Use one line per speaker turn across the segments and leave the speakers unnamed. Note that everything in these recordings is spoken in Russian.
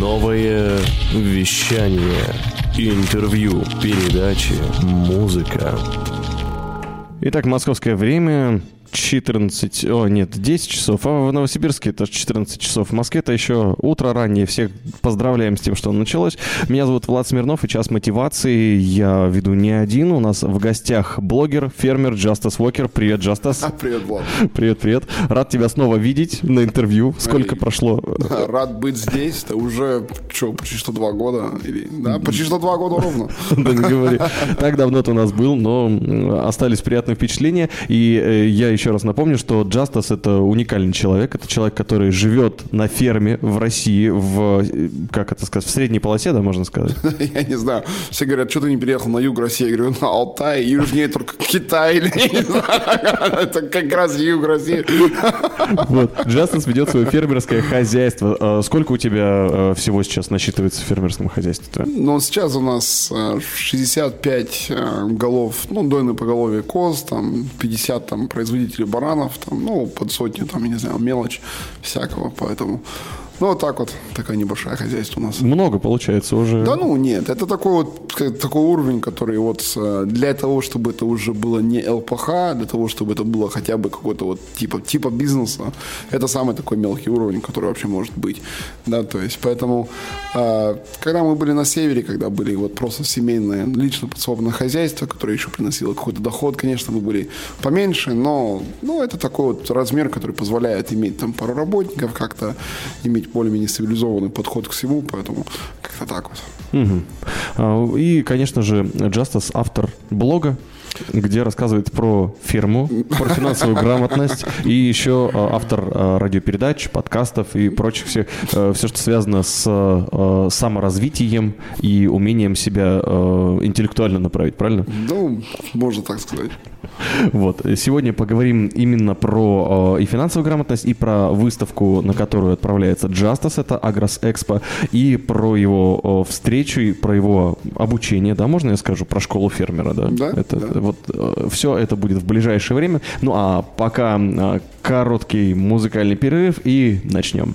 Новое вещание. Интервью, передачи, музыка. Итак, московское время 14, о нет, 10 часов, а в Новосибирске это 14 часов. В Москве это еще утро раннее. Всех поздравляем с тем, что началось. Меня зовут Влад Смирнов и час мотивации. Я веду не один. У нас в гостях блогер, фермер Джастас Уокер. Привет, Джастас.
А, привет, Влад.
Привет, привет. Рад тебя снова видеть на интервью. Сколько
Эй.
прошло?
Рад быть здесь. Это уже, что, почти что два года. Или, да, почти что два года ровно.
Да не говори. Так давно ты у нас был, но остались приятные впечатления. И э, я еще раз напомню, что Джастас это уникальный человек. Это человек, который живет на ферме в России, в, э, как это сказать, в средней полосе, да, можно сказать?
Я не знаю. Все говорят, что ты не переехал на юг России? Я говорю, на Алтай, южнее только Китай. Это как раз юг России.
Вот. Джастас ведет свое фермерское хозяйство. Э, Сколько у тебя э, всего сейчас насчитывается в фермерском хозяйстве?
Но сейчас у нас э, 65 э, голов, ну, дойное поголовье коз, там 50 там производителей баранов, там, ну, под сотню, там, я не знаю, мелочь всякого, поэтому... Ну, вот так вот, такая небольшая хозяйство у нас.
Много получается уже.
Да ну нет, это такой вот такой уровень, который вот для того, чтобы это уже было не ЛПХ, для того, чтобы это было хотя бы какой-то вот типа типа бизнеса, это самый такой мелкий уровень, который вообще может быть, да, то есть поэтому э, когда мы были на севере, когда были вот просто семейное лично подсобное хозяйство, которое еще приносило какой-то доход, конечно, мы были поменьше, но ну это такой вот размер, который позволяет иметь там пару работников, как-то иметь более-менее цивилизованный подход к всему, поэтому как-то так вот.
А, И, конечно же, Джастас автор блога, где рассказывает про ферму, про финансовую грамотность, и еще а, автор а, радиопередач, подкастов и прочих все, все, что связано с а, саморазвитием и умением себя а, интеллектуально направить, правильно?
Ну, можно так сказать.
Вот. Сегодня поговорим именно про э, и финансовую грамотность, и про выставку, на которую отправляется Justice, это Агрос Экспо, и про его э, встречу, и про его обучение, да, можно я скажу, про школу фермера, да?
Да,
Это,
да.
Вот все это будет в ближайшее время. Ну а пока э, короткий музыкальный перерыв и начнем.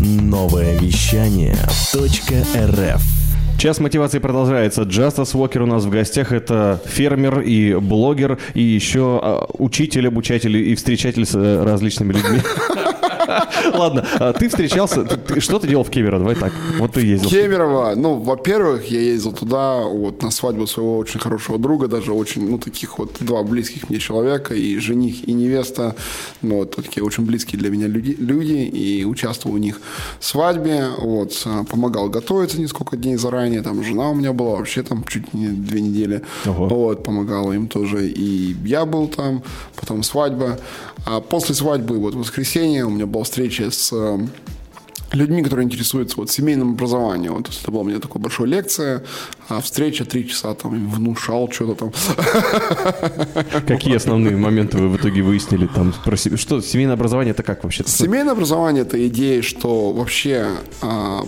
Новое вещание .рф
Час мотивации продолжается. Джастас Уокер у нас в гостях. Это фермер и блогер, и еще а, учитель, обучатель и встречатель с э, различными людьми. Ладно, а ты встречался... Что ты делал в Кемерово? Давай так. Вот ты ездил.
Кемерово, ну, во-первых, я ездил туда вот на свадьбу своего очень хорошего друга, даже очень, ну, таких вот два близких мне человека, и жених, и невеста, ну, вот такие очень близкие для меня люди, люди и участвовал у них в свадьбе, вот, а, помогал готовиться несколько дней заранее, там жена у меня была вообще там чуть не две недели,
Ого.
вот, помогала им тоже, и я был там, потом свадьба, а после свадьбы, вот, воскресенье у меня была встреча с э, людьми, которые интересуются вот семейным образованием. Вот, это была у меня такая большая лекция, а встреча три часа там внушал что-то там.
Какие основные моменты вы в итоге выяснили там про себя? Что, семейное образование это как вообще?
Семейное образование – это идея, что вообще а,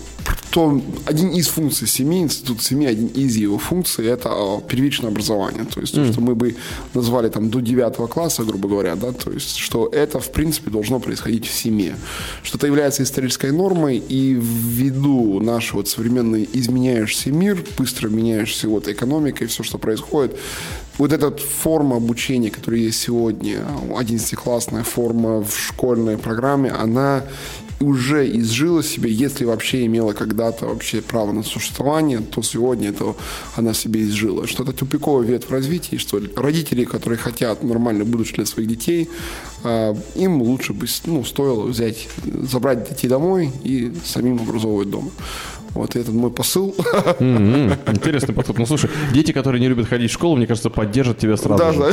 то один из функций семьи, институт семьи, один из его функций – это а, первичное образование. То есть, то, что мы бы назвали там до девятого класса, грубо говоря, да, то есть, что это, в принципе, должно происходить в семье. Что это является исторической нормой, и ввиду нашего вот современный изменяющийся мир, быстро меняющаяся вот экономика и все, что происходит, вот эта форма обучения, которая есть сегодня, 11-классная форма в школьной программе, она уже изжила себе, если вообще имела когда-то вообще право на существование, то сегодня это она себе изжила. Что это тупиковый ветвь развития, и что родители, которые хотят нормальное будущее для своих детей, а, им лучше бы ну, стоило взять, забрать детей домой и самим образовывать дома. Вот этот мой посыл.
М-м, Интересный подход. Ну слушай, дети, которые не любят ходить в школу, мне кажется, поддержат тебя сразу
Да,
же.
да.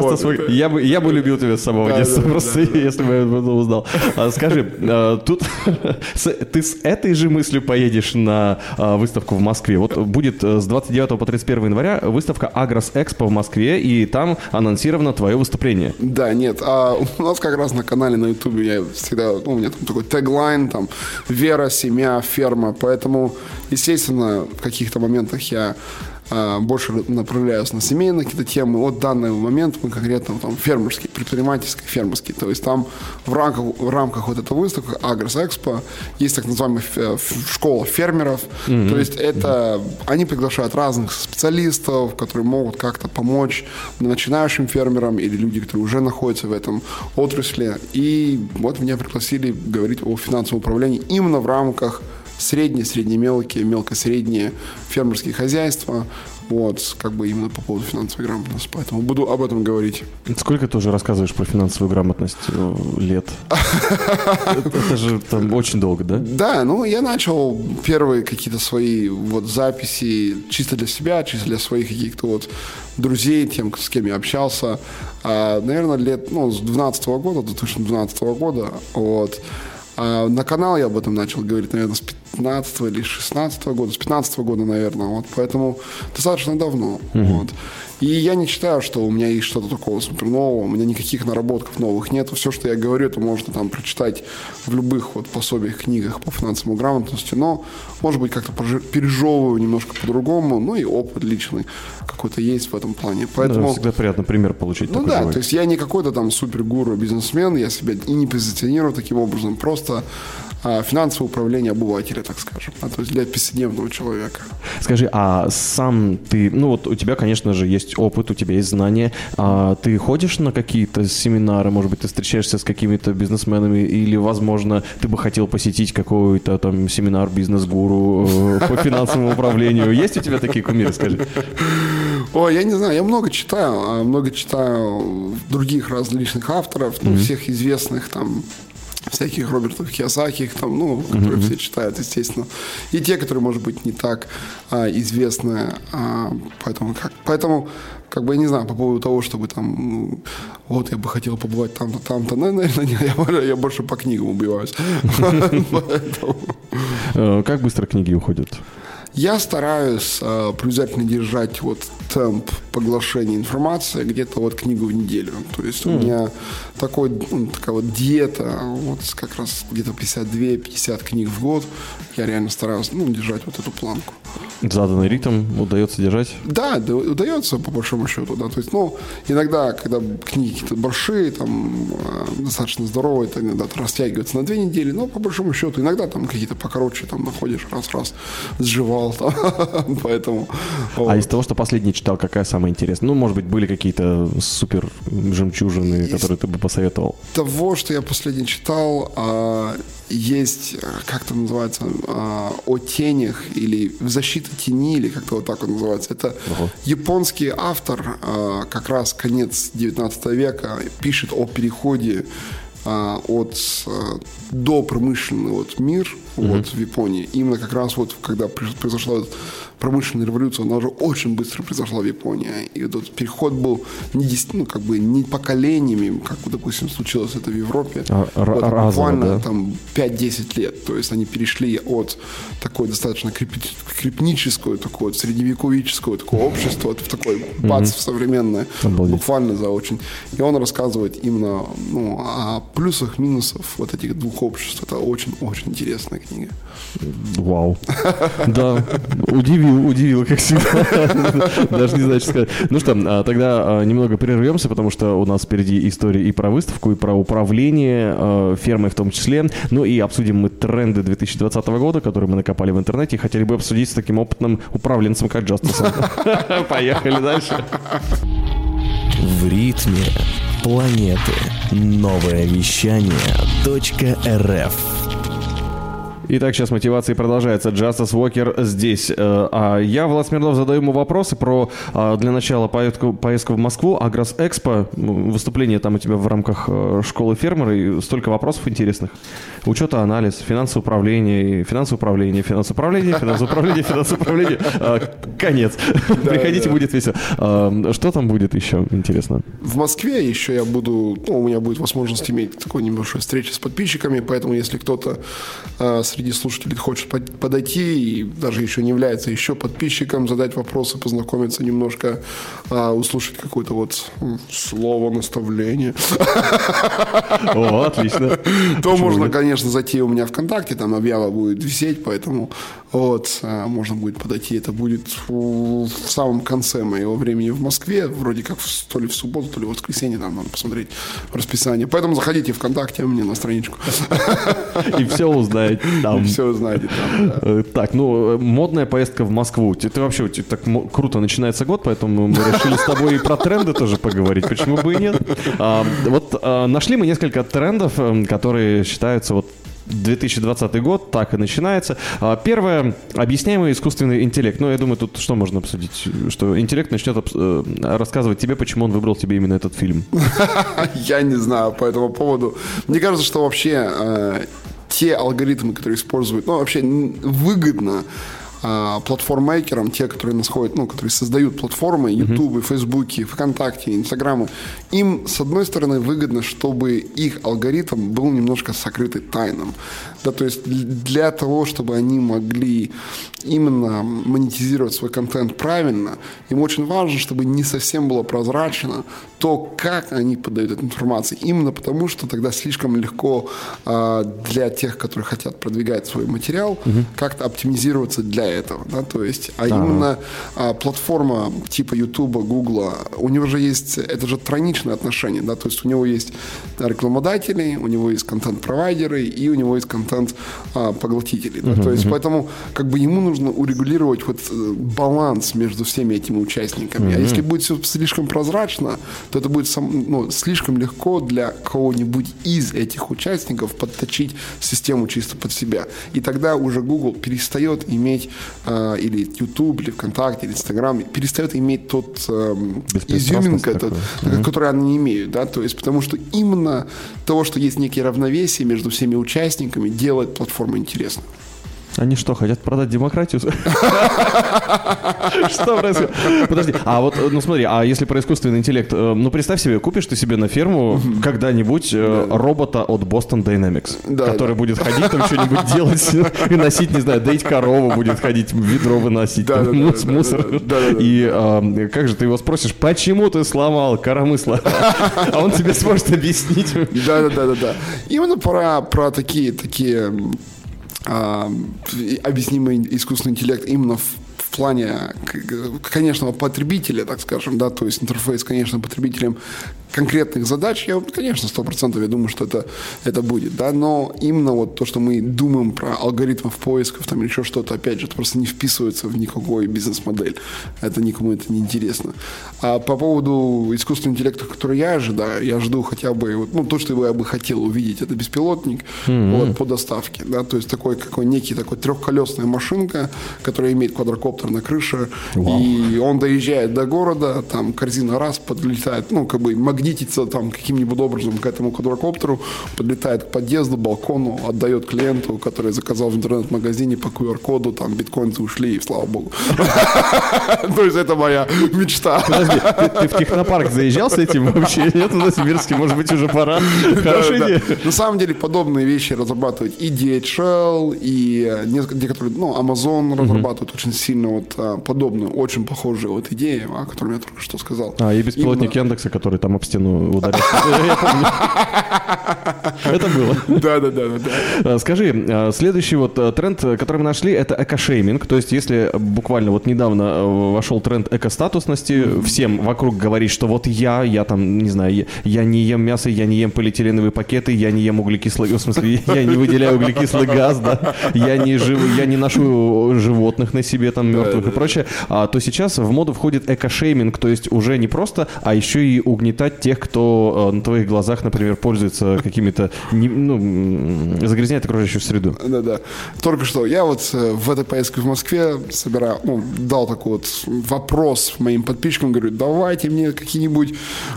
Вот,
as we- я, бы, я бы любил тебя с самого
Да,
детства,
да,
просто если бы я это узнал. А, скажи, а, тут ты с этой же мыслью поедешь на а, выставку в Москве? Вот будет э, с 29 по 31 января выставка Агрос Экспо в Москве, и там анонсировано твое выступление.
Да, нет. А у нас как раз на канале на Ютубе я всегда, ну, у меня там такой теглайн, там, вера, семья, ферма. Поэтому, естественно, в каких-то моментах я больше направляюсь на семейные какие-то темы. Вот данный момент мы конкретно там фермерский, предпринимательский, фермерский. То есть там в рамках, в рамках вот этого выставки Агрос Экспо есть так называемая школа фермеров. Mm-hmm. То есть это они приглашают разных специалистов, которые могут как-то помочь начинающим фермерам или люди, которые уже находятся в этом отрасли. И вот меня пригласили говорить о финансовом управлении именно в рамках средние, средне-мелкие, мелко-средние фермерские хозяйства. Вот, как бы именно по поводу финансовой грамотности. Поэтому буду об этом говорить.
Сколько ты уже рассказываешь про финансовую грамотность э, лет? Это же там очень долго, да?
Да, ну я начал первые какие-то свои вот записи чисто для себя, чисто для своих каких-то вот друзей, тем, с кем я общался. А, наверное, лет, ну, с 12 года, 2012 года, вот. А на канал я об этом начал говорить, наверное, с 15 или 16 года, с 15 года, наверное, вот, поэтому достаточно давно, mm-hmm. вот. И я не считаю, что у меня есть что-то такого супер нового, у меня никаких наработков новых нет, все, что я говорю, это можно там прочитать в любых вот пособиях, книгах по финансовому грамотности, но, может быть, как-то пережевываю немножко по-другому, ну и опыт личный какой-то есть в этом плане, поэтому...
Да, всегда приятно пример получить.
Ну да, живой. то есть я не какой-то там супер гуру бизнесмен, я себя и не позиционирую таким образом, просто финансовое управление обывателя, так скажем, а, то есть для повседневного человека.
Скажи, а сам ты, ну вот у тебя, конечно же, есть опыт, у тебя есть знания, а ты ходишь на какие-то семинары, может быть, ты встречаешься с какими-то бизнесменами, или, возможно, ты бы хотел посетить какой-то там семинар бизнес-гуру э, по финансовому управлению. Есть у тебя такие кумиры, скажи?
Ой, я не знаю, я много читаю, а много читаю других различных авторов, ну, всех известных там всяких Робертов Киосаки, там, ну, которые mm-hmm. все читают, естественно. И те, которые, может быть, не так а, известны. А, поэтому, как, поэтому, как бы, я не знаю, по поводу того, чтобы там, ну, вот, я бы хотел побывать там-то, там-то, ну, наверное, нет, я, я больше по книгам убиваюсь.
Э, как быстро книги уходят?
Я стараюсь э, обязательно держать вот темп поглощения информации где-то вот книгу в неделю. То есть mm. у меня такой, ну, такая вот диета, вот как раз где-то 52-50 книг в год. Я реально стараюсь ну, держать вот эту планку.
Заданный ритм удается держать?
Да, да, удается по большому счету, да. То есть, ну, иногда, когда книги какие-то большие, там, э, достаточно здоровые, то иногда растягиваются на две недели, но по большому счету иногда там какие-то покороче там находишь раз-раз, сживал там, поэтому...
А из того, что последний читал, какая самая интересная? Ну, может быть, были какие-то супер жемчужины, которые ты бы посоветовал?
Того, что я последний читал, а, есть, э, как это называется, а, о тенях или в защиту тени, или как-то вот так вот называется. Это японский автор, а, как раз конец 19 века, пишет о переходе а, от до промышленный вот мир mm-hmm. вот в Японии именно как раз вот когда произошла промышленная революция, она уже очень быстро произошла в Японии. И этот переход был не, ну, как бы не поколениями, как, допустим, случилось это в Европе. А, вот, разово, буквально да? там 5-10 лет. То есть они перешли от такой достаточно крепнического, такого вот средневековического такого общества вот в такое бац, mm-hmm. в современное. Обалдеть. Буквально за очень. И он рассказывает именно ну, о плюсах, минусах вот этих двух обществ. Это очень-очень интересная книга.
Вау. Да, удивил удивил, как всегда. Даже не знаю, что сказать. Ну что, а, тогда а, немного прервемся, потому что у нас впереди история и про выставку, и про управление а, фермой в том числе. Ну и обсудим мы тренды 2020 года, которые мы накопали в интернете, и хотели бы обсудить с таким опытным управленцем, как Джастусом. Поехали дальше.
В ритме планеты. Новое вещание .рф
Итак, сейчас мотивация продолжается. Justice Walker здесь. Э, а я, Влад Смирнов, задаю ему вопросы про, а, для начала, поездку, поездку в Москву, Агрос Экспо, выступление там у тебя в рамках э, школы фермера, и столько вопросов интересных. Учет, анализ, финансовое управление, финансовое управление, финансовое управление, финансовое управление, финансовое управление. Конец. Приходите, будет весело. Что там будет еще интересно?
В Москве еще я буду, ну, у меня будет возможность иметь такой небольшой встречи с подписчиками, поэтому если кто-то среди среди слушателей хочет подойти и даже еще не является еще подписчиком, задать вопросы, познакомиться немножко, а, услышать какое-то вот слово, наставление.
О, отлично.
То можно, конечно, зайти у меня ВКонтакте, там объява будет висеть, поэтому Вот, а, можно будет подойти. Это будет в, самом конце моего времени в Москве, вроде как то ли в субботу, то ли в воскресенье, там надо посмотреть расписание. Поэтому заходите ВКонтакте мне на страничку.
И все узнаете там.
Все узнаете там.
Э, Так, ну, модная поездка в Москву. Ты вообще, у тебя так круто начинается год, поэтому мы решили с тобой и про тренды тоже поговорить. Почему бы и нет? А, Вот а, нашли мы несколько трендов, эм, которые считаются вот 2020 год, так и начинается. А, Первое, объясняемый искусственный интеллект. Ну, я думаю, тут что можно обсудить? Что интеллект начнет э, рассказывать тебе, почему он выбрал тебе именно этот фильм.
Я не знаю по этому поводу. Мне кажется, что вообще э, те алгоритмы, которые используют, ну, вообще выгодно а, платформмейкерам, те, которые находят, ну, которые создают платформы, Ютубы, Фейсбуки, ВКонтакте, Инстаграмы, им, с одной стороны, выгодно, чтобы их алгоритм был немножко сокрытый тайном. Да, то есть для того, чтобы они могли именно монетизировать свой контент правильно, им очень важно, чтобы не совсем было прозрачно то, как они подают эту информацию. Именно потому, что тогда слишком легко а, для тех, которые хотят продвигать свой материал, как-то оптимизироваться для этого. Да? То есть, а именно а, платформа типа YouTube, Google, у него же есть, это же тройничное отношение, да, то есть у него есть рекламодатели, у него есть контент-провайдеры и у него есть контент-поглотители. да. То есть поэтому как бы ему нужно урегулировать вот э, баланс между всеми этими участниками. А если будет все слишком прозрачно, то это будет сам- ну, слишком легко для кого-нибудь из этих участников подточить систему чисто под себя. И тогда уже Google перестает иметь, э, или YouTube, или ВКонтакте, или Инстаграм, перестает иметь тот эм,
Беспристрастность
изюминка,
такую.
тот, который они не имеют, да, то есть потому что именно того, что есть некие равновесие между всеми участниками, делает платформу интересной.
Они что, хотят продать демократию? Что происходит? Подожди, а вот, ну смотри, а если про искусственный интеллект, э, ну представь себе, купишь ты себе на ферму когда-нибудь э, робота от Boston Dynamics, который будет ходить там что-нибудь делать и носить, не знаю, доить корову, будет ходить, ведро выносить, мусор. И как же ты его спросишь, почему ты сломал коромысло? А он тебе сможет объяснить.
Да, да, да, да, да. Именно про, такие, такие объяснимый искусственный интеллект именно в, в плане конечного потребителя, так скажем, да, то есть интерфейс, конечно, потребителем конкретных задач, я, конечно, сто процентов я думаю, что это, это будет, да, но именно вот то, что мы думаем про алгоритмов поисков там или еще что-то, опять же, это просто не вписывается в никакой бизнес-модель, это никому это не интересно. А по поводу искусственного интеллекта, который я ожидаю, я жду хотя бы, вот, ну, то, что я бы хотел увидеть, это беспилотник вот, по доставке, да, то есть такой, какой некий такой трехколесная машинка, которая имеет квадрокоптер на крыше, и он доезжает до города, там корзина раз подлетает, ну, как бы магнитится там каким-нибудь образом к этому квадрокоптеру, подлетает к подъезду, балкону, отдает клиенту, который заказал в интернет-магазине по QR-коду, там биткоинцы ушли, и слава богу. То есть это моя мечта.
Подожди, ты, в технопарк заезжал с этим вообще? Нет, в Новосибирске, может быть, уже пора. Хорошая идея.
На самом деле подобные вещи разрабатывают и DHL, и некоторые, ну, Amazon разрабатывают очень сильно вот а, подобную, очень похожую вот идею, о которой я только что сказал.
А, и беспилотник Яндекса, который там об стену ударил. Я помню. Это было.
Да, да, да, да,
Скажи, а, следующий вот а, тренд, э, который мы нашли, это экошейминг. То есть, если буквально вот недавно э, вошел тренд экостатусности, всем вокруг говорить, что вот я, я там, не знаю, я, не ем мясо, я не ем полиэтиленовые пакеты, я не ем углекислый, в смысле, я не выделяю углекислый газ, да, я не жив, я не ношу животных на себе там мертвых и прочее, а, то сейчас в моду входит экошейминг, то есть уже не просто, а еще и угнетать тех, кто э, на твоих глазах, например, пользуется какими-то, ну, загрязняет окружающую среду.
Да, да. Только что я вот э, в этой поездке в Москве собираю, ну, дал такой вот вопрос моим подписчикам, говорю, давайте мне какие-нибудь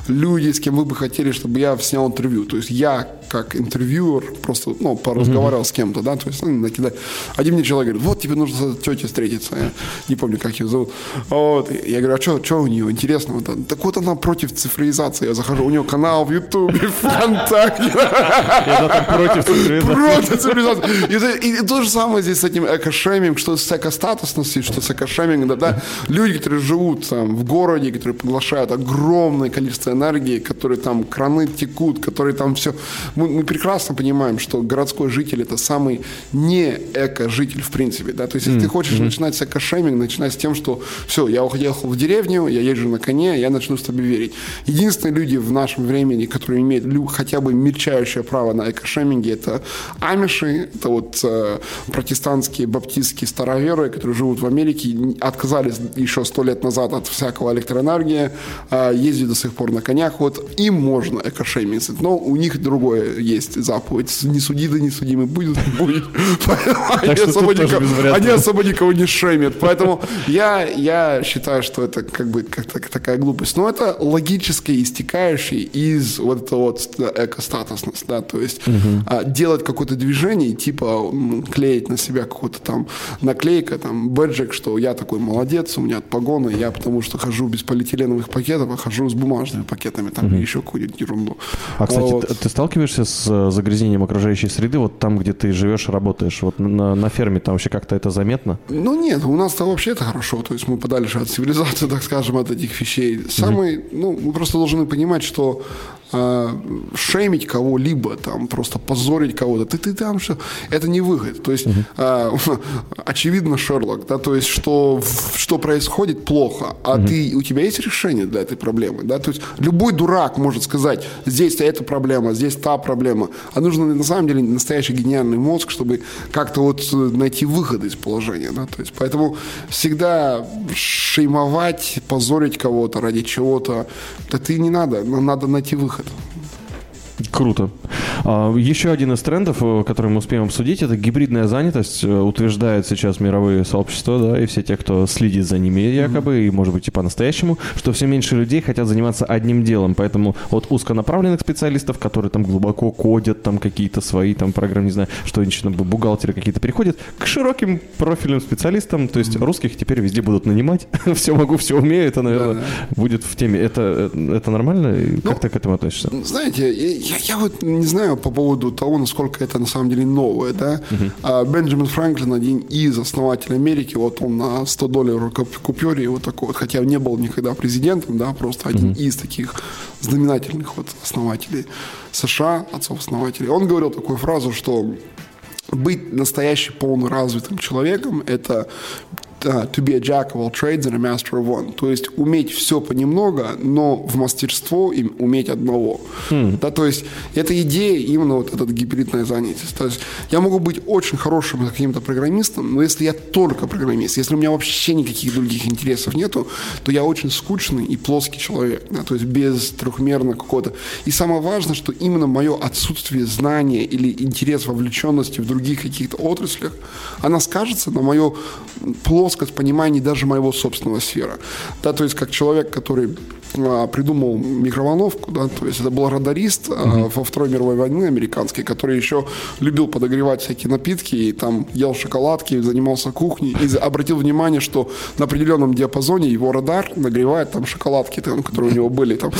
люди, с кем вы бы хотели, чтобы я снял интервью. То есть я как интервьюер просто, ну, поразговаривал с кем-то, да, то есть ну, накидать. Один мне человек говорит, вот тебе нужно с тетей встретиться, я не помню, как ее зовут. Вот. Я говорю, а что у нее интересного? Так вот она против цифровизации. Я захожу, у нее канал в Ютубе, ВКонтакте.
Там против цифровизации.
Просто цивилизация. И, то же самое здесь с этим экошемингом, что с экостатусностью, что с экошемингом. Да, да. Люди, которые живут там в городе, которые поглощают огромное количество энергии, которые там краны текут, которые там все мы, мы прекрасно понимаем, что городской житель это самый не эко-житель в принципе, да, то есть если mm-hmm. ты хочешь начинать с эко-шейминг, начинать с тем, что все, я уехал в деревню, я езжу на коне, я начну с тобой верить. Единственные люди в нашем времени, которые имеют хотя бы мельчающее право на эко-шейминге, это амиши, это вот э, протестантские, баптистские староверы, которые живут в Америке, отказались еще сто лет назад от всякого электроэнергии, э, ездят до сих пор на конях, вот им можно эко-шейминг, но у них другое есть заповедь, не суди, да не судимый будет, будет. Они особо никого не шеймят, поэтому я считаю, что это как бы такая глупость, но это логически истекающий из вот этого вот эко-статусность, да, то есть делать какое-то движение, типа клеить на себя какую-то там наклейка, там, бэджик, что я такой молодец, у меня погоны, я потому что хожу без полиэтиленовых пакетов, а хожу с бумажными пакетами, там, угу. еще какую-нибудь ерунду.
А, кстати, вот. ты, ты сталкиваешься с э, загрязнением окружающей среды, вот там, где ты живешь, работаешь, вот на, на ферме там вообще как-то это заметно?
Ну, нет, у нас-то вообще это хорошо, то есть мы подальше от цивилизации, так скажем, от этих вещей. Самый, угу. ну, мы просто должны понимать, что шеймить кого-либо, там, просто позорить кого-то, ты, ты там что, это не выход. То есть, угу. очевидно, Шерлок, да, то есть, что, что происходит плохо, а угу. ты, у тебя есть решение для этой проблемы, да, то есть, любой дурак может сказать, здесь эта проблема, здесь та проблема, а нужно, на самом деле, настоящий гениальный мозг, чтобы как-то вот э, найти выход из положения, да, то есть, поэтому всегда шеймовать, позорить кого-то ради чего-то, да ты не надо, надо найти выход.
Круто. А, еще один из трендов, э, который мы успеем обсудить, это гибридная занятость. Э, утверждает сейчас мировые сообщества, да, и все те, кто следит за ними якобы, mm-hmm. и, может быть, и по-настоящему, что все меньше людей хотят заниматься одним делом. Поэтому от узконаправленных специалистов, которые там глубоко кодят, там какие-то свои там программы, не знаю, что еще бухгалтеры какие-то переходят, к широким профильным специалистам, то есть mm-hmm. русских теперь везде будут нанимать. все могу, все умею, это, наверное, да, будет в теме. Это, э, это нормально? Ну, как ты к этому относишься?
Знаете, я, я вот не знаю по поводу того, насколько это на самом деле новое, да. Uh-huh. Бенджамин Франклин, один из основателей Америки, вот он на 100 долларов купюре, вот такой вот, хотя не был никогда президентом, да, просто один uh-huh. из таких знаменательных вот основателей США, отцов-основателей. Он говорил такую фразу, что быть настоящим полноразвитым человеком – это uh, to be a jack of all trades and a master of one. То есть уметь все понемногу, но в мастерство им уметь одного. Mm. Да, то есть это идея именно вот этот гибридная занятость. То есть я могу быть очень хорошим каким-то программистом, но если я только программист, если у меня вообще никаких других интересов нету, то я очень скучный и плоский человек. Да, то есть без трехмерно какого-то. И самое важное, что именно мое отсутствие знания или интерес вовлеченности в других каких-то отраслях, она скажется на мое плоскость плоскость понимания даже моего собственного сфера. Да, то есть как человек, который придумал микроволновку, да, то есть это был радарист mm-hmm. во Второй мировой войны американский, который еще любил подогревать всякие напитки и там ел шоколадки, занимался кухней и обратил внимание, что на определенном диапазоне его радар нагревает там шоколадки, там, которые у него были там.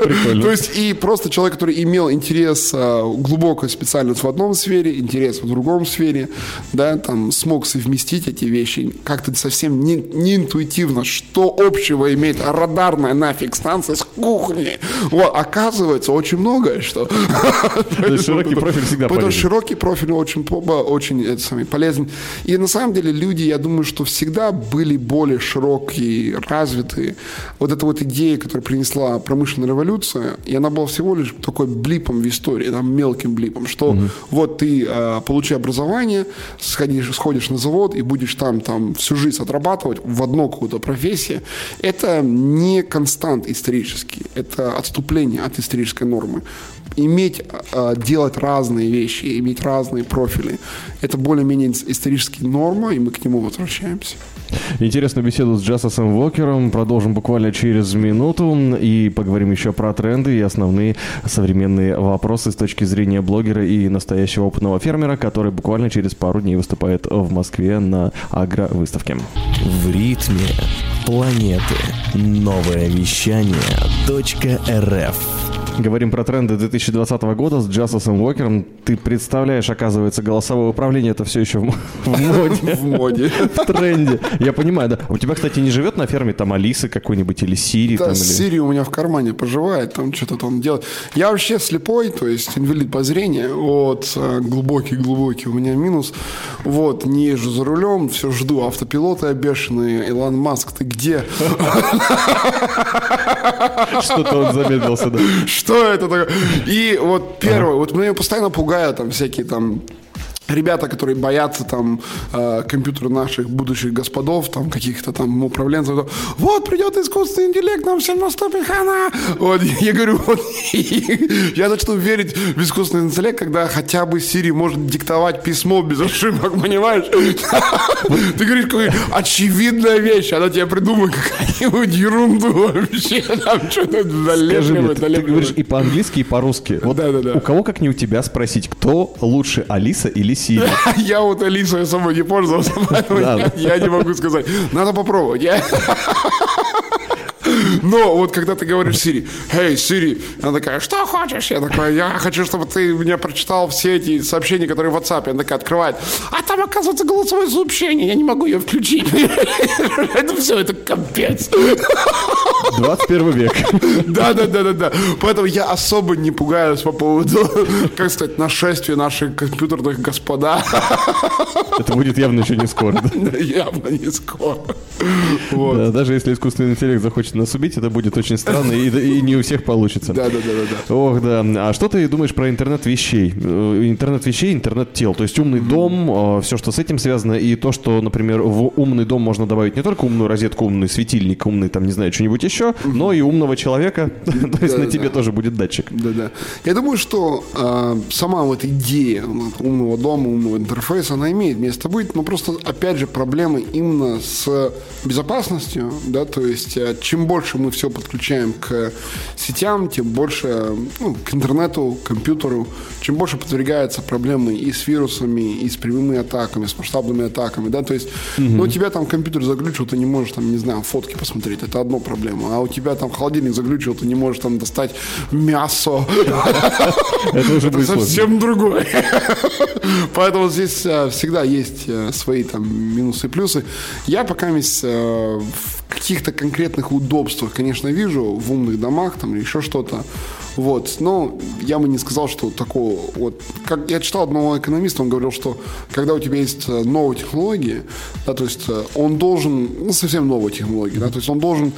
То есть и просто человек, который имел интерес а, глубокую специальность в одном сфере, интерес в другом сфере, да, там смог совместить эти вещи как-то совсем не, не интуитивно, что общего имеет радарная нафиг станция с кухни. Вот, оказывается, очень многое, что...
Широкий профиль всегда
полезен. Широкий профиль очень, очень самый, полезен. И на самом деле люди, я думаю, что всегда были более широкие, развитые. Вот эта вот идея, которая принесла промышленная революция, и она была всего лишь такой блипом в истории, там, мелким блипом, что угу. вот ты э, получи образование, сходишь, сходишь на завод и будешь там, там всю жизнь отрабатывать в одну какую-то профессию. Это не констант исторический, это отступление от исторической нормы. Иметь, а, делать разные вещи, иметь разные профили, это более-менее историческая норма, и мы к нему возвращаемся.
Интересную беседу с Джастасом Уокером продолжим буквально через минуту и поговорим еще про тренды и основные современные вопросы с точки зрения блогера и настоящего опытного фермера, который буквально через пару дней выступает в Москве на агровыставке.
В ритме планеты. Новое вещание .рф
говорим про тренды 2020 года с Джастасом Уокером. Ты представляешь, оказывается, голосовое управление это все еще в, в моде.
В моде.
В тренде. Я понимаю, да. У тебя, кстати, не живет на ферме там Алисы какой-нибудь или Сири?
Да,
там, или...
Сири у меня в кармане поживает, там что-то там делает. Я вообще слепой, то есть инвалид по зрению, вот, глубокий-глубокий у меня минус. Вот, не езжу за рулем, все жду автопилота бешеные. Илон Маск, ты где?
Что-то он замедлился, да.
Что это такое? И вот первое, вот меня постоянно пугают там всякие там ребята, которые боятся там э, компьютера наших будущих господов, там каких-то там управленцев, вот придет искусственный интеллект, нам всем наступит хана. Вот, я говорю, вот, я начну верить в искусственный интеллект, когда хотя бы Сири может диктовать письмо без ошибок, понимаешь? Ты говоришь, какая очевидная вещь, она тебе придумает какую-нибудь ерунду вообще, там что-то
залепливает, Ты говоришь и по-английски, и по-русски. Вот да, да, да. у кого, как не у тебя, спросить, кто лучше, Алиса или Сири?
Я вот Алисой особо не пользовался, я не могу сказать. Надо попробовать. Но вот когда ты говоришь Сири, «Эй, Сири», она такая, «Что хочешь?» Я такой, «Я хочу, чтобы ты мне прочитал все эти сообщения, которые в WhatsApp». Она такая открывает, а там, оказывается, голосовое сообщение, я не могу ее включить. Это все, это капец.
21 век.
Да, да, да, да, да. Поэтому я особо не пугаюсь по поводу, как сказать, нашествия наших компьютерных господа.
Это будет явно еще не скоро.
Явно не скоро.
Да, даже если искусственный интеллект захочет нас убить, это будет очень странно и, и не у всех получится.
Да, да, да, да,
да. Ох, да. А что ты думаешь про интернет вещей? Э, интернет вещей, интернет тел. То есть умный дом, э, все, что с этим связано, и то, что, например, в умный дом можно добавить не только умную розетку, умный светильник, умный, там, не знаю, что-нибудь еще, но и умного человека. то есть на тебе тоже будет датчик.
Да, да. Я думаю, что э, сама вот идея умного дома, умного интерфейса, она имеет место быть, но просто, опять же, проблемы именно с безопасностью, да, то есть чем больше мы все подключаем к сетям, тем больше ну, к интернету, к компьютеру, чем больше подвергается проблемы и с вирусами, и с прямыми атаками, с масштабными атаками, да, то есть, угу. ну, у тебя там компьютер заглючил, ты не можешь там, не знаю, фотки посмотреть, это одна проблема, а у тебя там холодильник заглючил, ты не можешь там достать мясо.
Это уже
совсем другое. Поэтому здесь э, всегда есть э, свои там минусы и плюсы. Я пока э, в каких-то конкретных удобствах, конечно, вижу в умных домах там или еще что-то. Вот. Но я бы не сказал, что такого... Вот, как я читал одного экономиста, он говорил, что когда у тебя есть э, новые технологии, да, то есть э, он должен... Ну, совсем новые технологии, да, то есть он должен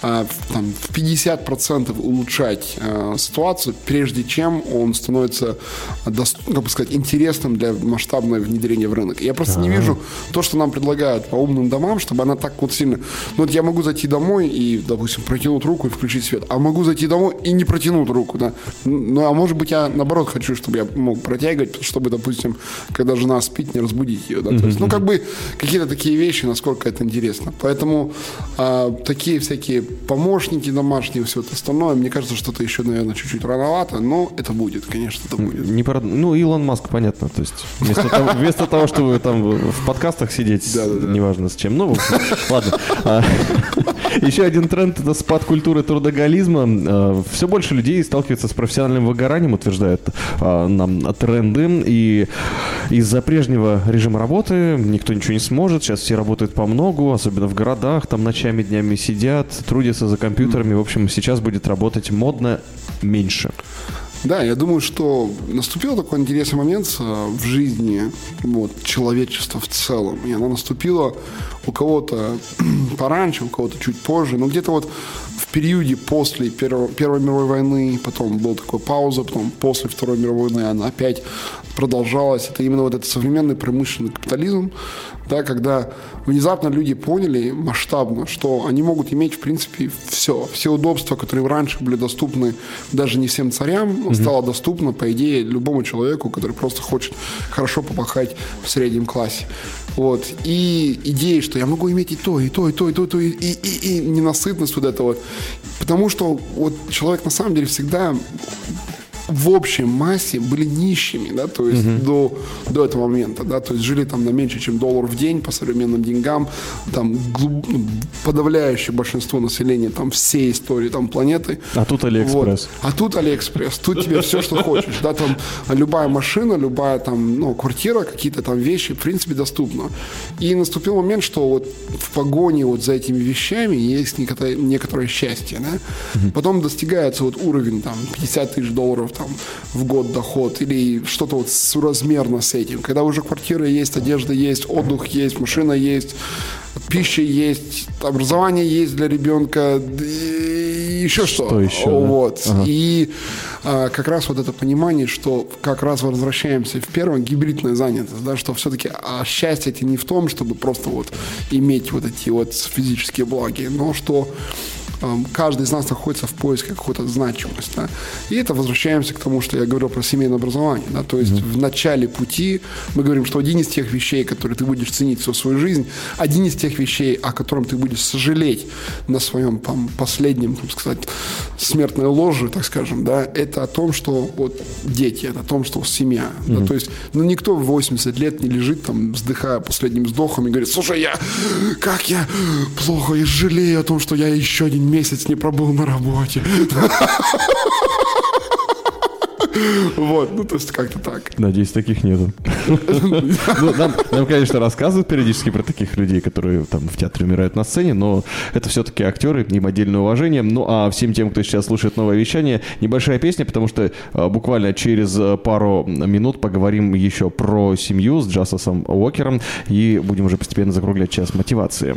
там, в 50% улучшать э, ситуацию, прежде чем он становится, дост... как бы сказать, интересным для масштабного внедрения в рынок. Я просто не вижу то, что нам предлагают по умным домам, чтобы она так вот сильно... Ну, вот я могу зайти домой и, допустим, протянуть руку и включить свет, а могу зайти домой и не протянуть руку да. Ну, а может быть, я наоборот хочу, чтобы я мог протягивать, чтобы, допустим, когда жена спит, не разбудить ее, да. То есть, ну, как бы какие-то такие вещи, насколько это интересно. Поэтому а, такие всякие помощники домашние, все это остальное, мне кажется, что это еще, наверное, чуть-чуть рановато, но это будет, конечно, это будет.
Не про... Ну, Илон Маск, понятно, то есть вместо того, вместо того чтобы там в подкастах сидеть, неважно с чем, ну, ладно. А, еще один тренд – это спад культуры трудоголизма. А, все больше людей сталкивается с профессиональным выгоранием, утверждают а, нам тренды. И из-за прежнего режима работы никто ничего не сможет. Сейчас все работают по многу, особенно в городах. Там ночами, днями сидят, трудятся за компьютерами. В общем, сейчас будет работать модно меньше.
Да, я думаю, что наступил такой интересный момент э, в жизни вот, человечества в целом. И она наступила у кого-то пораньше, у кого-то чуть позже, но где-то вот периоде после Первой, Первой мировой войны, потом была такая пауза, потом после Второй мировой войны она опять продолжалась. Это именно вот этот современный промышленный капитализм, да, когда внезапно люди поняли масштабно, что они могут иметь, в принципе, все. Все удобства, которые раньше были доступны даже не всем царям, mm-hmm. стало доступно, по идее, любому человеку, который просто хочет хорошо попахать в среднем классе. Вот. И идея, что я могу иметь и то, и то, и то, и то, и, то, и, и, и ненасытность вот этого. Потому что вот человек на самом деле всегда в общей массе были нищими, да, то есть угу. до, до этого момента, да, то есть жили там на меньше, чем доллар в день по современным деньгам, там глуб, ну, подавляющее большинство населения там всей истории там планеты.
А тут Алиэкспресс.
Вот. А тут Алиэкспресс, тут тебе все, что хочешь, да, там любая машина, любая там, ну, квартира, какие-то там вещи, в принципе, доступно. И наступил момент, что вот в погоне вот за этими вещами есть некоторое, некоторое счастье, да. Угу. Потом достигается вот уровень там 50 тысяч долларов там в год доход или что-то вот соразмерно с этим. Когда уже квартира есть, одежда есть, отдых есть, машина есть, пища есть, образование есть для ребенка, еще что.
Что еще?
Вот. Да? Ага. И а, как раз вот это понимание, что как раз возвращаемся в первое, гибридная занятость, да, что все-таки а счастье это не в том, чтобы просто вот иметь вот эти вот физические благи, но что каждый из нас находится в поиске какой-то значимости. Да? И это возвращаемся к тому, что я говорил про семейное образование. Да? То есть mm-hmm. в начале пути мы говорим, что один из тех вещей, которые ты будешь ценить всю свою жизнь, один из тех вещей, о котором ты будешь сожалеть на своем там, последнем, так сказать, смертной ложе, так скажем, да, это о том, что вот дети, это о том, что семья. Mm-hmm. Да? То есть ну, никто в 80 лет не лежит там, вздыхая последним вздохом и говорит, слушай, я, как я плохо и жалею о том, что я еще один месяц не пробыл на работе. Вот, ну то есть как-то так.
Надеюсь, таких нету. Ну, нам, нам, конечно, рассказывают периодически про таких людей, которые там в театре умирают на сцене, но это все-таки актеры, им отдельное уважение. Ну а всем тем, кто сейчас слушает новое вещание, небольшая песня, потому что а, буквально через пару минут поговорим еще про семью с Джастасом Уокером и будем уже постепенно закруглять час мотивации.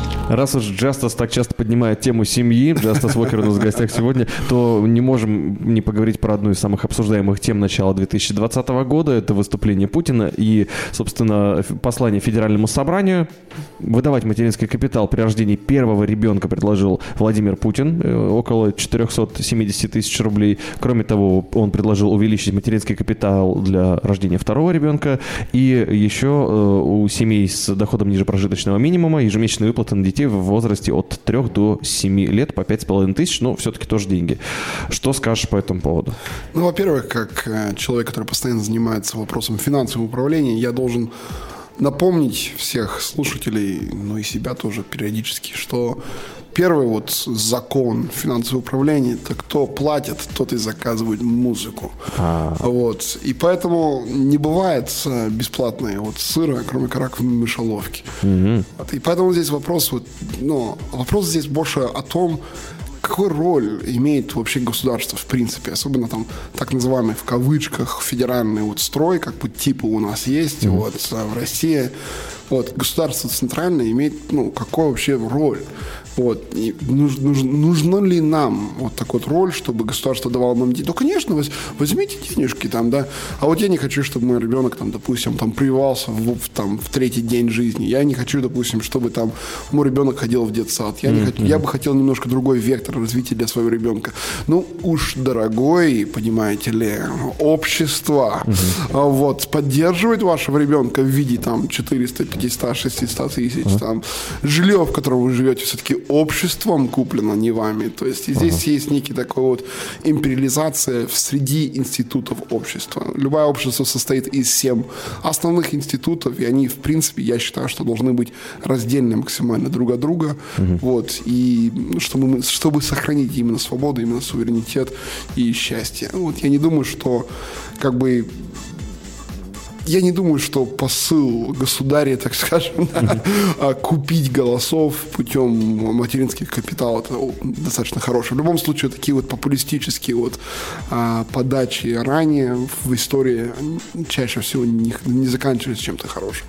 Раз уж Джастас так часто поднимает тему семьи, Джастас Уокер у нас в гостях сегодня, то не можем не поговорить про одну из самых обсуждаемых тем начала 2020 года. Это выступление Путина и, собственно, послание Федеральному собранию. Выдавать материнский капитал при рождении первого ребенка предложил Владимир Путин, э, около 470 тысяч рублей. Кроме того, он предложил увеличить материнский капитал для рождения второго ребенка. И еще э, у семей с доходом ниже прожиточного минимума ежемесячные выплаты на детей детей в возрасте от 3 до 7 лет по 5,5 тысяч, но все-таки тоже деньги. Что скажешь по этому поводу?
Ну, во-первых, как э, человек, который постоянно занимается вопросом финансового управления, я должен напомнить всех слушателей, ну и себя тоже периодически, что Первый вот закон финансового управления – это кто платит, тот и заказывает музыку. А. Вот. И поэтому не бывает бесплатной вот сыра, кроме как в мышеловке. Угу. И поэтому здесь вопрос, вот, ну, вопрос здесь больше о том, какую роль имеет вообще государство в принципе, особенно там так называемый в кавычках федеральный вот строй, как бы типа у нас есть, mm-hmm. вот э, в России, вот государство центральное имеет, ну, какую вообще роль вот. И нуж, нуж, нужна ли нам вот такая вот роль, чтобы государство давало нам деньги? Ну, конечно, возьмите денежки там, да. А вот я не хочу, чтобы мой ребенок там, допустим, там прививался в, в, там, в третий день жизни. Я не хочу, допустим, чтобы там мой ребенок ходил в детсад. Я, не хочу, я бы хотел немножко другой вектор развития для своего ребенка. Ну, уж дорогой, понимаете ли, общество вот, поддерживает вашего ребенка в виде там 400, 500, 600 тысяч, там, жилье, в котором вы живете, все-таки обществом куплено, не вами. То есть и здесь ага. есть некий такой вот империализация среди институтов общества. Любое общество состоит из семь основных институтов, и они, в принципе, я считаю, что должны быть раздельны максимально друг от друга. Угу. Вот, и чтобы, мы, чтобы сохранить именно свободу, именно суверенитет и счастье. Вот, я не думаю, что как бы я не думаю, что посыл государя, так скажем, да, купить голосов путем материнских капиталов это достаточно хороший. В любом случае, такие вот популистические вот а, подачи ранее в истории чаще всего не, не заканчивались чем-то хорошим.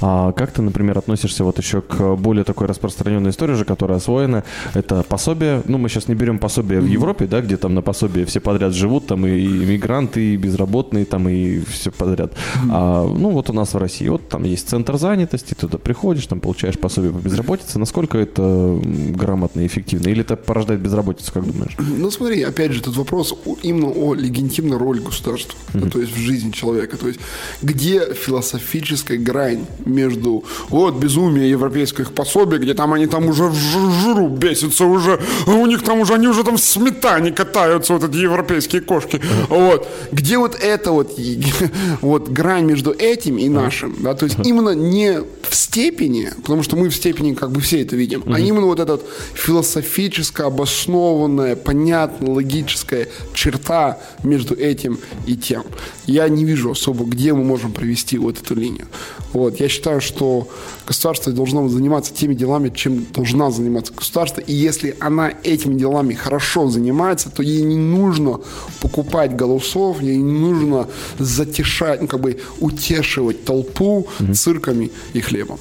А как ты, например, относишься вот еще к более такой распространенной истории же, которая освоена? Это пособие, ну мы сейчас не берем пособие в Европе, да, где там на пособие все подряд живут, там и иммигранты, и безработные, там и все подряд. А, ну вот у нас в России, вот там есть центр занятости, туда приходишь, там получаешь пособие по безработице. Насколько это грамотно и эффективно? Или это порождает безработицу, как думаешь?
Ну смотри, опять же, тут вопрос именно о легитимной роли государства, mm-hmm. да, то есть в жизни человека. То есть где философическая грань грань между вот безумие европейских пособий, где там они там уже в жиру бесятся уже, а у них там уже, они уже там в сметане катаются, вот эти европейские кошки. Вот. Где вот это вот, вот грань между этим и нашим, да, то есть именно не в степени, потому что мы в степени как бы все это видим, а именно вот эта вот философическая, обоснованная, понятная, логическая черта между этим и тем. Я не вижу особо, где мы можем провести вот эту линию. Вот. Я считаю, что государство должно заниматься теми делами, чем должна заниматься государство. И если она этими делами хорошо занимается, то ей не нужно покупать голосов, ей не нужно затешать, ну, как бы утешивать толпу угу. цирками и хлебом.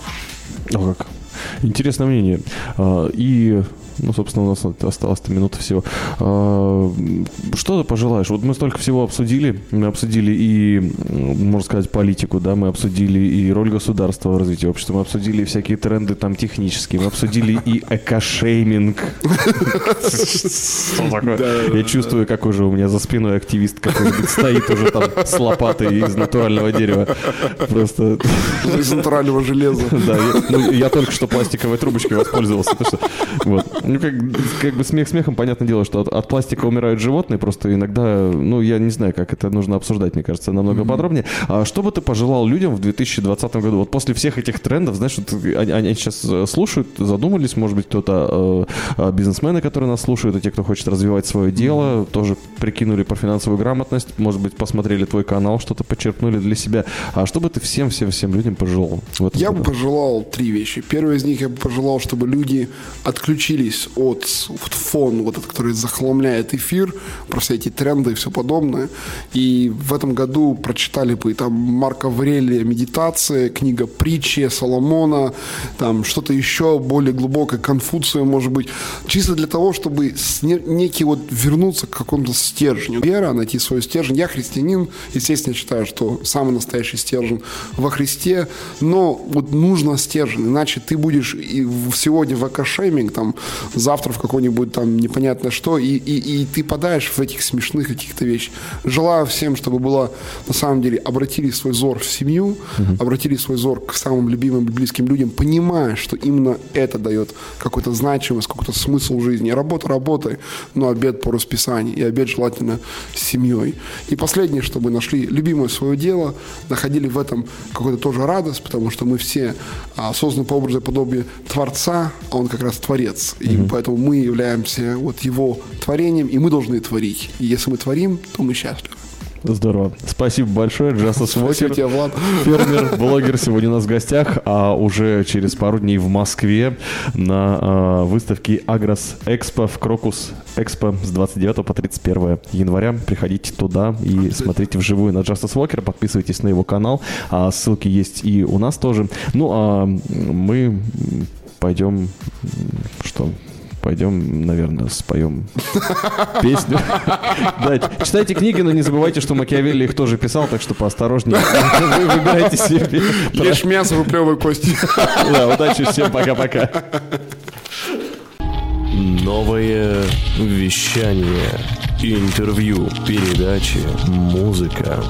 О, как. Интересное мнение. А, и ну, собственно, у нас осталось минута всего. А, что ты пожелаешь? Вот мы столько всего обсудили. Мы обсудили и, можно сказать, политику, да, мы обсудили и роль государства в развитии общества, мы обсудили всякие тренды там технические, мы обсудили и экошейминг. Что такое? Я чувствую, как уже у меня за спиной активист какой-нибудь стоит уже там с лопатой из натурального дерева. Просто...
Из натурального железа.
Да, ну, я только что пластиковой трубочкой воспользовался. Вот. Ну, как, как бы смех смехом, понятное дело, что от, от пластика умирают животные, просто иногда, ну, я не знаю, как это нужно обсуждать, мне кажется, намного mm-hmm. подробнее. А что бы ты пожелал людям в 2020 году? Вот после всех этих трендов, знаешь, вот они, они сейчас э, слушают, задумались, может быть, кто-то, э, бизнесмены, которые нас слушают, и те, кто хочет развивать свое дело, mm-hmm. тоже прикинули про финансовую грамотность, может быть, посмотрели твой канал, что-то подчеркнули для себя. А что бы ты всем-всем-всем людям пожелал?
я году? бы пожелал три вещи. Первое из них я бы пожелал, чтобы люди отключились отвлеклись от фон, вот этот, который захламляет эфир, про все эти тренды и все подобное. И в этом году прочитали бы там Марка Аврелия «Медитация», книга «Притчи» Соломона, там что-то еще более глубокое, Конфуция, может быть, чисто для того, чтобы некий вот вернуться к какому-то стержню. Вера, найти свой стержень. Я христианин, естественно, считаю, что самый настоящий стержень во Христе, но вот нужно стержень, иначе ты будешь и сегодня в экошейминг, там, завтра в какой-нибудь там непонятно что, и, и, и ты подаешь в этих смешных каких-то вещах. Желаю всем, чтобы было, на самом деле, обратили свой взор в семью, угу. обратили свой взор к самым любимым и близким людям, понимая, что именно это дает какую-то значимость, какой-то смысл жизни. Работа работой, но обед по расписанию, и обед желательно с семьей. И последнее, чтобы нашли любимое свое дело, находили в этом какую-то тоже радость, потому что мы все а, созданы по образу и подобию Творца, а он как раз Творец. И mm поэтому мы являемся вот его творением, и мы должны творить. И если мы творим, то мы счастливы.
Здорово. Спасибо большое, Джастас Уокер.
тебе, Влад.
Фермер, блогер сегодня у нас в гостях, а уже через пару дней в Москве на э, выставке Агрос Экспо в Крокус Экспо с 29 по 31 января. Приходите туда и смотрите вживую на Джастас Уокера, подписывайтесь на его канал. А ссылки есть и у нас тоже. Ну, а мы пойдем, что, пойдем, наверное, споем песню. Да, читайте книги, но не забывайте, что Макиавелли их тоже писал, так что поосторожнее. Вы выбирайте себе.
Ешь мясо, выплевывай кости.
Да, удачи всем, пока-пока.
Новое вещание. Интервью, передачи, музыка.